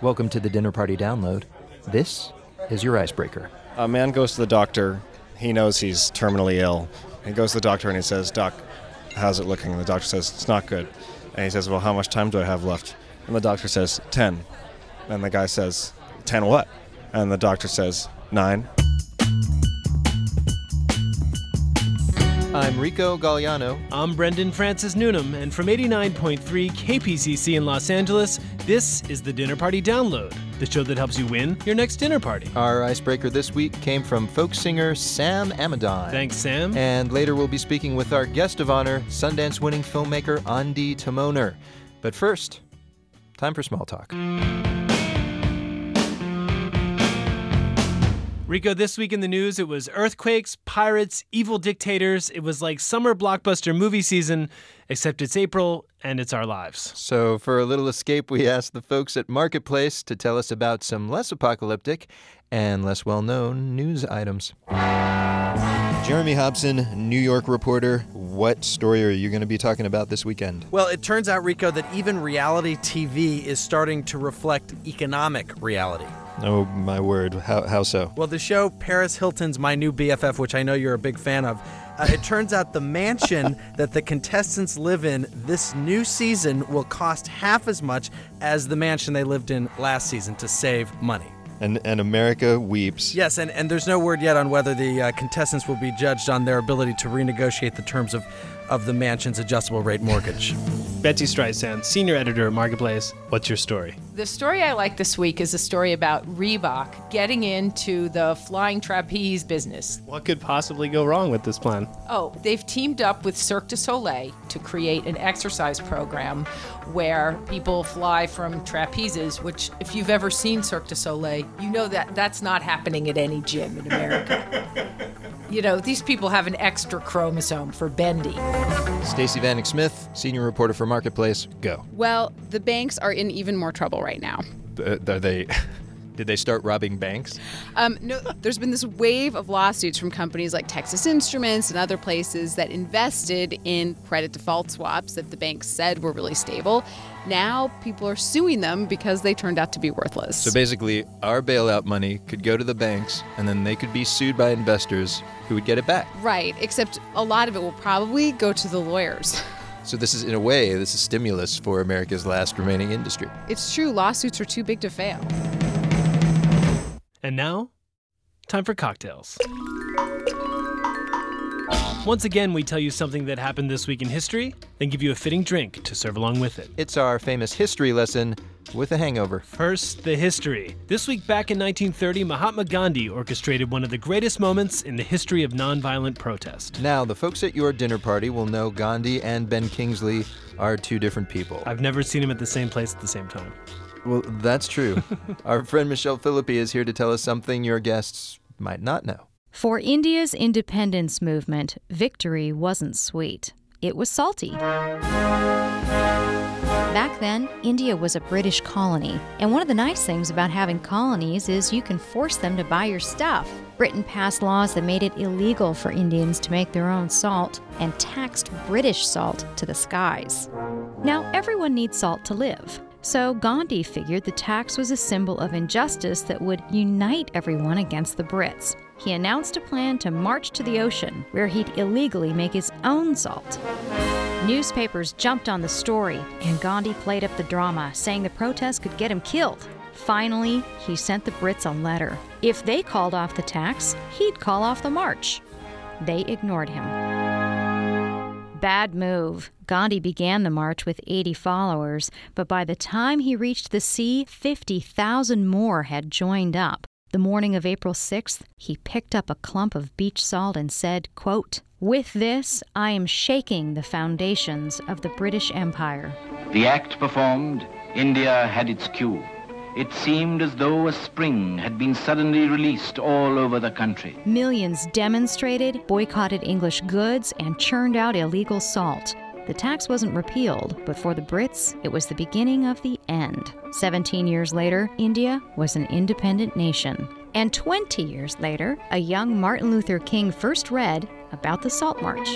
Welcome to the Dinner Party Download. This is your icebreaker. A man goes to the doctor. He knows he's terminally ill. He goes to the doctor and he says, Doc, how's it looking? And the doctor says, It's not good. And he says, Well, how much time do I have left? And the doctor says, 10. And the guy says, 10 what? And the doctor says, 9. I'm Rico Gagliano. I'm Brendan Francis Newnam, and from 89.3 KPCC in Los Angeles, this is the Dinner Party Download, the show that helps you win your next dinner party. Our icebreaker this week came from folk singer Sam Amidon. Thanks, Sam. And later we'll be speaking with our guest of honor, Sundance winning filmmaker Ondi Timoner. But first, time for small talk. Rico, this week in the news, it was earthquakes, pirates, evil dictators. It was like summer blockbuster movie season, except it's April and it's our lives. So, for a little escape, we asked the folks at Marketplace to tell us about some less apocalyptic and less well known news items. Jeremy Hobson, New York reporter. What story are you going to be talking about this weekend? Well, it turns out, Rico, that even reality TV is starting to reflect economic reality. Oh, my word. How, how so? Well, the show Paris Hilton's My New BFF, which I know you're a big fan of, uh, it turns out the mansion that the contestants live in this new season will cost half as much as the mansion they lived in last season to save money. And, and America weeps. Yes, and, and there's no word yet on whether the uh, contestants will be judged on their ability to renegotiate the terms of, of the mansion's adjustable rate mortgage. Betsy Streisand, senior editor at Marketplace. What's your story? The story I like this week is a story about Reebok getting into the flying trapeze business. What could possibly go wrong with this plan? Oh, they've teamed up with Cirque du Soleil to create an exercise program where people fly from trapezes, which, if you've ever seen Cirque du Soleil, you know that that's not happening at any gym in America. you know, these people have an extra chromosome for bendy. Stacey Vanek Smith, senior reporter for Marketplace. Go. Well, the banks are in even more trouble right now. Uh, are they. Did they start robbing banks? Um, no, there's been this wave of lawsuits from companies like Texas Instruments and other places that invested in credit default swaps that the banks said were really stable. Now people are suing them because they turned out to be worthless. So basically, our bailout money could go to the banks, and then they could be sued by investors who would get it back. right, except a lot of it will probably go to the lawyers. So this is, in a way, this is stimulus for America's last remaining industry. It's true, lawsuits are too big to fail. And now, time for cocktails. Once again, we tell you something that happened this week in history, then give you a fitting drink to serve along with it. It's our famous history lesson with a hangover. First, the history. This week back in 1930, Mahatma Gandhi orchestrated one of the greatest moments in the history of nonviolent protest. Now, the folks at your dinner party will know Gandhi and Ben Kingsley are two different people. I've never seen him at the same place at the same time. Well, that's true. Our friend Michelle Philippi is here to tell us something your guests might not know. For India's independence movement, victory wasn't sweet. It was salty. Back then, India was a British colony, and one of the nice things about having colonies is you can force them to buy your stuff. Britain passed laws that made it illegal for Indians to make their own salt and taxed British salt to the skies. Now, everyone needs salt to live. So Gandhi figured the tax was a symbol of injustice that would unite everyone against the Brits. He announced a plan to march to the ocean, where he'd illegally make his own salt. Newspapers jumped on the story, and Gandhi played up the drama, saying the protest could get him killed. Finally, he sent the Brits a letter. If they called off the tax, he'd call off the march. They ignored him. Bad move. Gandhi began the march with 80 followers, but by the time he reached the sea, 50,000 more had joined up. The morning of April 6th, he picked up a clump of beach salt and said, quote, With this, I am shaking the foundations of the British Empire. The act performed, India had its cue. It seemed as though a spring had been suddenly released all over the country. Millions demonstrated, boycotted English goods, and churned out illegal salt. The tax wasn't repealed, but for the Brits, it was the beginning of the end. 17 years later, India was an independent nation. And 20 years later, a young Martin Luther King first read about the Salt March.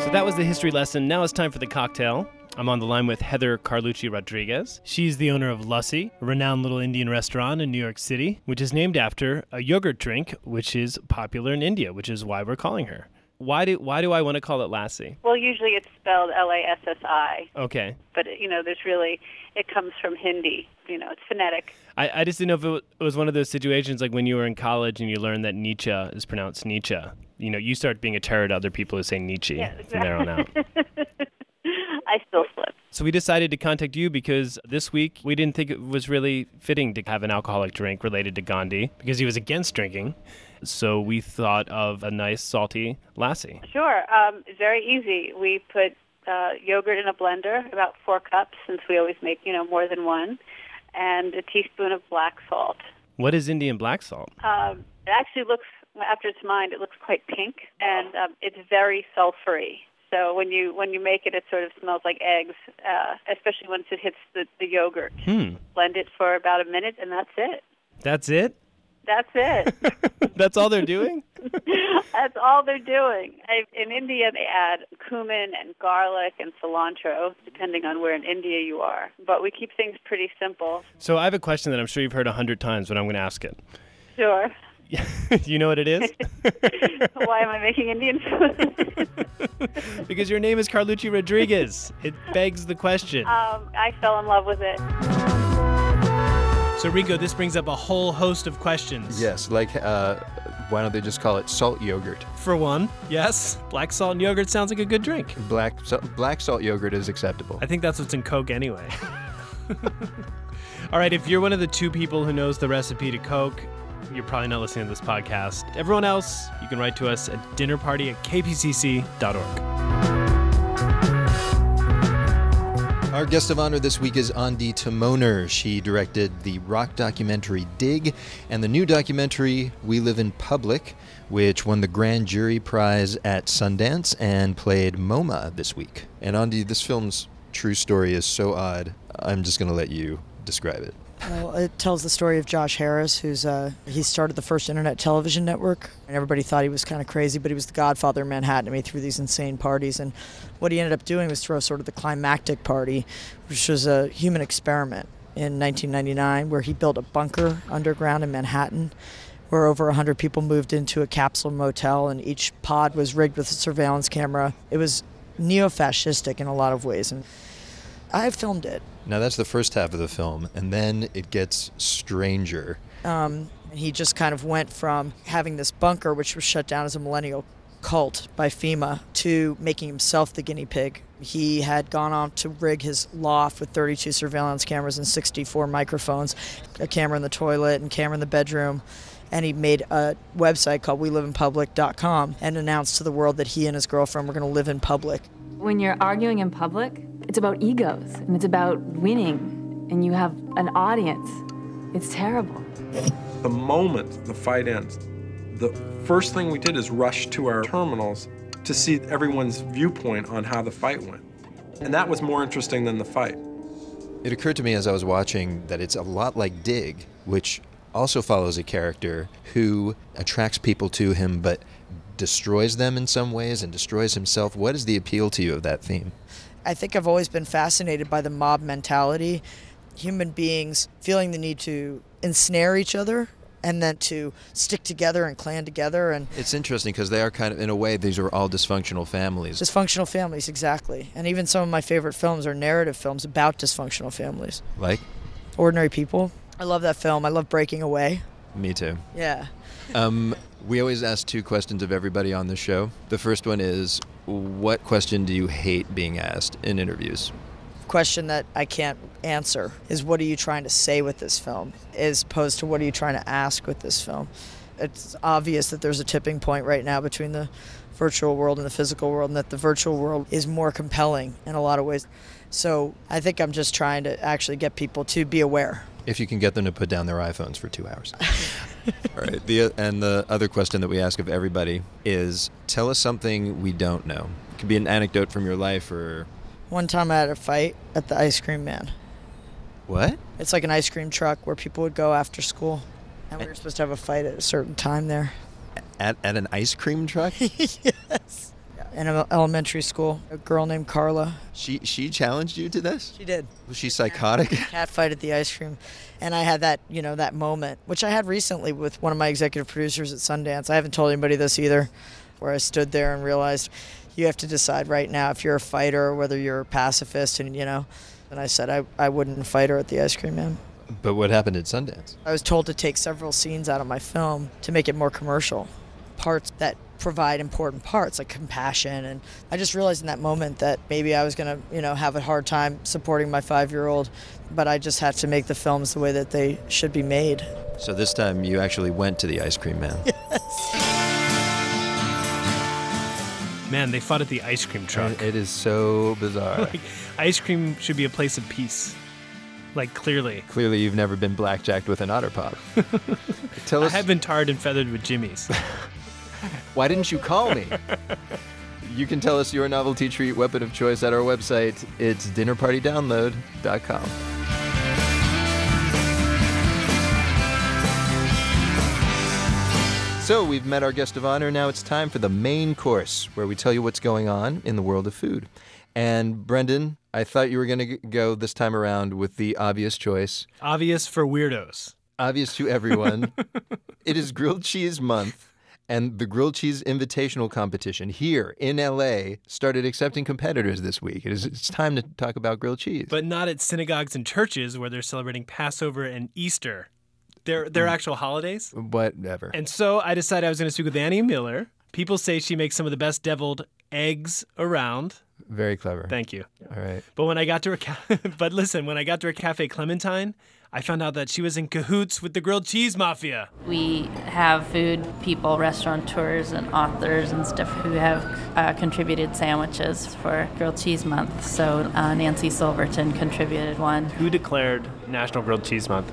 So that was the history lesson. Now it's time for the cocktail. I'm on the line with Heather Carlucci Rodriguez. She's the owner of Lussie, a renowned little Indian restaurant in New York City, which is named after a yogurt drink which is popular in India, which is why we're calling her. Why do why do I want to call it Lassi? Well, usually it's spelled L A S S I, Okay. but you know, there's really it comes from Hindi. You know, it's phonetic. I, I just didn't know if it was one of those situations like when you were in college and you learned that Nietzsche is pronounced Nietzsche. You know, you start being a terror to other people who say Nietzsche Yeah, from there on out. I still slip. So we decided to contact you because this week we didn't think it was really fitting to have an alcoholic drink related to Gandhi because he was against drinking. So we thought of a nice salty lassie. Sure. Um, very easy. We put uh, yogurt in a blender, about four cups, since we always make you know more than one, and a teaspoon of black salt. What is Indian black salt? Um, it actually looks, after it's mined, it looks quite pink, and um, it's very sulfury. So when you when you make it, it sort of smells like eggs, uh, especially once it hits the, the yogurt. Hmm. Blend it for about a minute, and that's it. That's it? That's it. That's all they're doing? that's all they're doing. I, in India, they add cumin and garlic and cilantro, depending on where in India you are. But we keep things pretty simple. So I have a question that I'm sure you've heard a hundred times, but I'm going to ask it. Sure. you know what it is? Why am I making Indian food? because your name is Carlucci Rodriguez. It begs the question. um, I fell in love with it. So Rico, this brings up a whole host of questions. Yes, like uh, why don't they just call it salt yogurt? For one, yes, black salt and yogurt sounds like a good drink. Black sal- black salt yogurt is acceptable. I think that's what's in Coke anyway. All right, if you're one of the two people who knows the recipe to Coke, you're probably not listening to this podcast. Everyone else, you can write to us at dinnerparty at kpcc.org. Our guest of honor this week is Ondi Timoner. She directed the rock documentary Dig and the new documentary We Live in Public, which won the Grand Jury Prize at Sundance and played MoMA this week. And Ondi, this film's true story is so odd, I'm just going to let you describe it. Well, it tells the story of Josh Harris, who's uh, he started the first internet television network, and everybody thought he was kind of crazy, but he was the godfather of Manhattan. and he threw these insane parties, and what he ended up doing was throw sort of the climactic party, which was a human experiment in 1999, where he built a bunker underground in Manhattan, where over 100 people moved into a capsule motel, and each pod was rigged with a surveillance camera. It was neo-fascistic in a lot of ways, and I filmed it. Now, that's the first half of the film, and then it gets stranger. Um, he just kind of went from having this bunker, which was shut down as a millennial cult by FEMA, to making himself the guinea pig. He had gone on to rig his loft with 32 surveillance cameras and 64 microphones, a camera in the toilet and camera in the bedroom. And he made a website called WeLiveInPublic.com and announced to the world that he and his girlfriend were going to live in public. When you're arguing in public, it's about egos and it's about winning, and you have an audience. It's terrible. The moment the fight ends, the first thing we did is rush to our terminals to see everyone's viewpoint on how the fight went. And that was more interesting than the fight. It occurred to me as I was watching that it's a lot like Dig, which also follows a character who attracts people to him but destroys them in some ways and destroys himself. What is the appeal to you of that theme? I think I've always been fascinated by the mob mentality, human beings feeling the need to ensnare each other and then to stick together and clan together and It's interesting because they are kind of, in a way, these are all dysfunctional families. dysfunctional families exactly. And even some of my favorite films are narrative films about dysfunctional families. Like? Ordinary People. I love that film. I love Breaking Away. Me too. Yeah. Um, we always ask two questions of everybody on the show. The first one is What question do you hate being asked in interviews? Question that I can't answer is what are you trying to say with this film as opposed to what are you trying to ask with this film? It's obvious that there's a tipping point right now between the virtual world and the physical world and that the virtual world is more compelling in a lot of ways. So I think I'm just trying to actually get people to be aware. If you can get them to put down their iPhones for two hours. All right. The, and the other question that we ask of everybody is tell us something we don't know. It could be an anecdote from your life or. One time I had a fight at the ice cream man. What? It's like an ice cream truck where people would go after school. And we were supposed to have a fight at a certain time there. At, at an ice cream truck? yes. In an elementary school. A girl named Carla. She she challenged you to this? She did. Was she psychotic? Cat fight at the ice cream, and I had that you know that moment, which I had recently with one of my executive producers at Sundance. I haven't told anybody this either, where I stood there and realized you have to decide right now if you're a fighter or whether you're a pacifist, and you know. And I said I, I wouldn't fight her at the ice cream man. But what happened at Sundance? I was told to take several scenes out of my film to make it more commercial. Parts that provide important parts like compassion and I just realized in that moment that maybe I was going to, you know, have a hard time supporting my 5-year-old, but I just had to make the films the way that they should be made. So this time you actually went to the ice cream man. Yes. Man, they fought at the ice cream truck. It is so bizarre. like, ice cream should be a place of peace. Like, clearly. Clearly, you've never been blackjacked with an otter pop. Tell I have been tarred and feathered with Jimmy's. Why didn't you call me? you can tell us your novelty treat weapon of choice at our website. It's dinnerpartydownload.com. So we've met our guest of honor. Now it's time for the main course, where we tell you what's going on in the world of food. And Brendan, I thought you were going to go this time around with the obvious choice. Obvious for weirdos. Obvious to everyone. it is grilled cheese month, and the grilled cheese invitational competition here in LA started accepting competitors this week. It is it's time to talk about grilled cheese. But not at synagogues and churches where they're celebrating Passover and Easter. They're, they're mm. actual holidays. Whatever. And so I decided I was going to speak with Annie Miller. People say she makes some of the best deviled eggs around. Very clever. Thank you. All right. But when I got to her, ca- but listen, when I got to her cafe Clementine, I found out that she was in cahoots with the grilled cheese mafia. We have food people, restaurateurs, and authors and stuff who have uh, contributed sandwiches for Grilled Cheese Month. So uh, Nancy Silverton contributed one. Who declared National Grilled Cheese Month?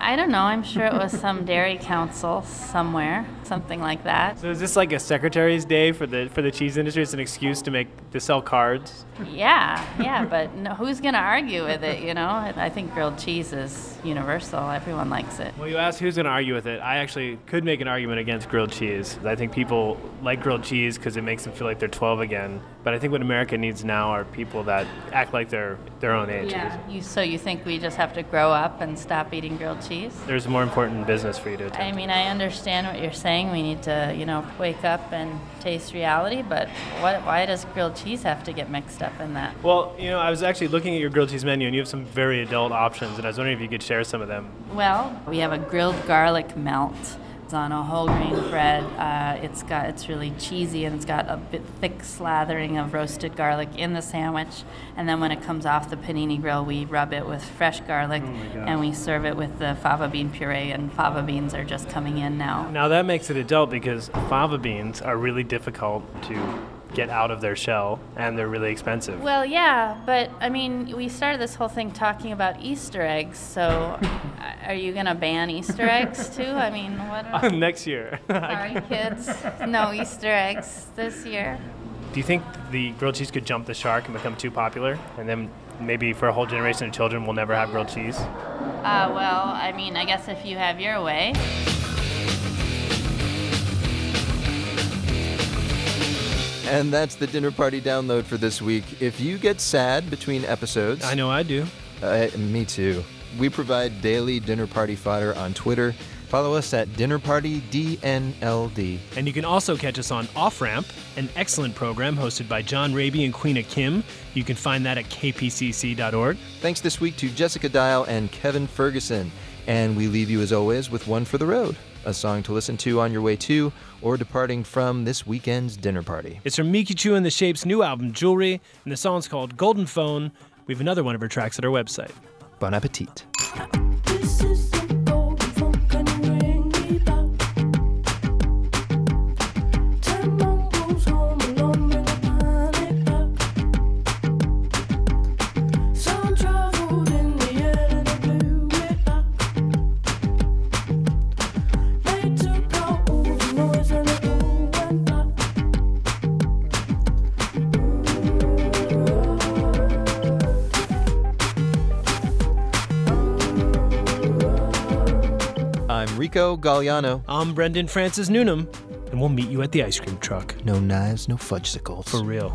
I don't know. I'm sure it was some dairy council somewhere, something like that. So is this like a secretary's day for the for the cheese industry? It's an excuse to make to sell cards. Yeah, yeah, but no, who's going to argue with it? You know, I think grilled cheese is universal. Everyone likes it. Well, you asked who's going to argue with it. I actually could make an argument against grilled cheese. I think people like grilled cheese because it makes them feel like they're 12 again. But I think what America needs now are people that act like they're their own age. Yeah. You, so you think we just have to grow up and stop eating grilled cheese? There's more important business for you to attend. I mean, I understand what you're saying. We need to, you know, wake up and taste reality. But what? Why does grilled cheese have to get mixed up in that? Well, you know, I was actually looking at your grilled cheese menu, and you have some very adult options, and I was wondering if you could share some of them. Well, we have a grilled garlic melt. It's on a whole grain bread. Uh, it's got it's really cheesy and it's got a bit thick slathering of roasted garlic in the sandwich. And then when it comes off the panini grill, we rub it with fresh garlic and we serve it with the fava bean puree. And fava beans are just coming in now. Now that makes it adult because fava beans are really difficult to get out of their shell, and they're really expensive. Well, yeah, but I mean, we started this whole thing talking about Easter eggs. So, are you gonna ban Easter eggs too? I mean, what? Are, Next year. sorry, kids, no Easter eggs this year. Do you think the grilled cheese could jump the shark and become too popular, and then maybe for a whole generation of children we'll never have grilled cheese? Uh, well, I mean, I guess if you have your way. And that's the dinner party download for this week. If you get sad between episodes, I know I do. Uh, me too. We provide daily dinner party fodder on Twitter. Follow us at Dinner Party DNLD. And you can also catch us on Off Ramp, an excellent program hosted by John Rabe and Queena Kim. You can find that at kpcc.org. Thanks this week to Jessica Dial and Kevin Ferguson. And we leave you as always with one for the road, a song to listen to on your way to or departing from this weekend's dinner party. It's from Micachu and the Shape's new album, Jewelry, and the song's called Golden Phone. We have another one of her tracks at our website. Bon appetit. Rico Gagliano. I'm Brendan Francis Newnam, and we'll meet you at the ice cream truck. No knives, no fudgesicles. For real.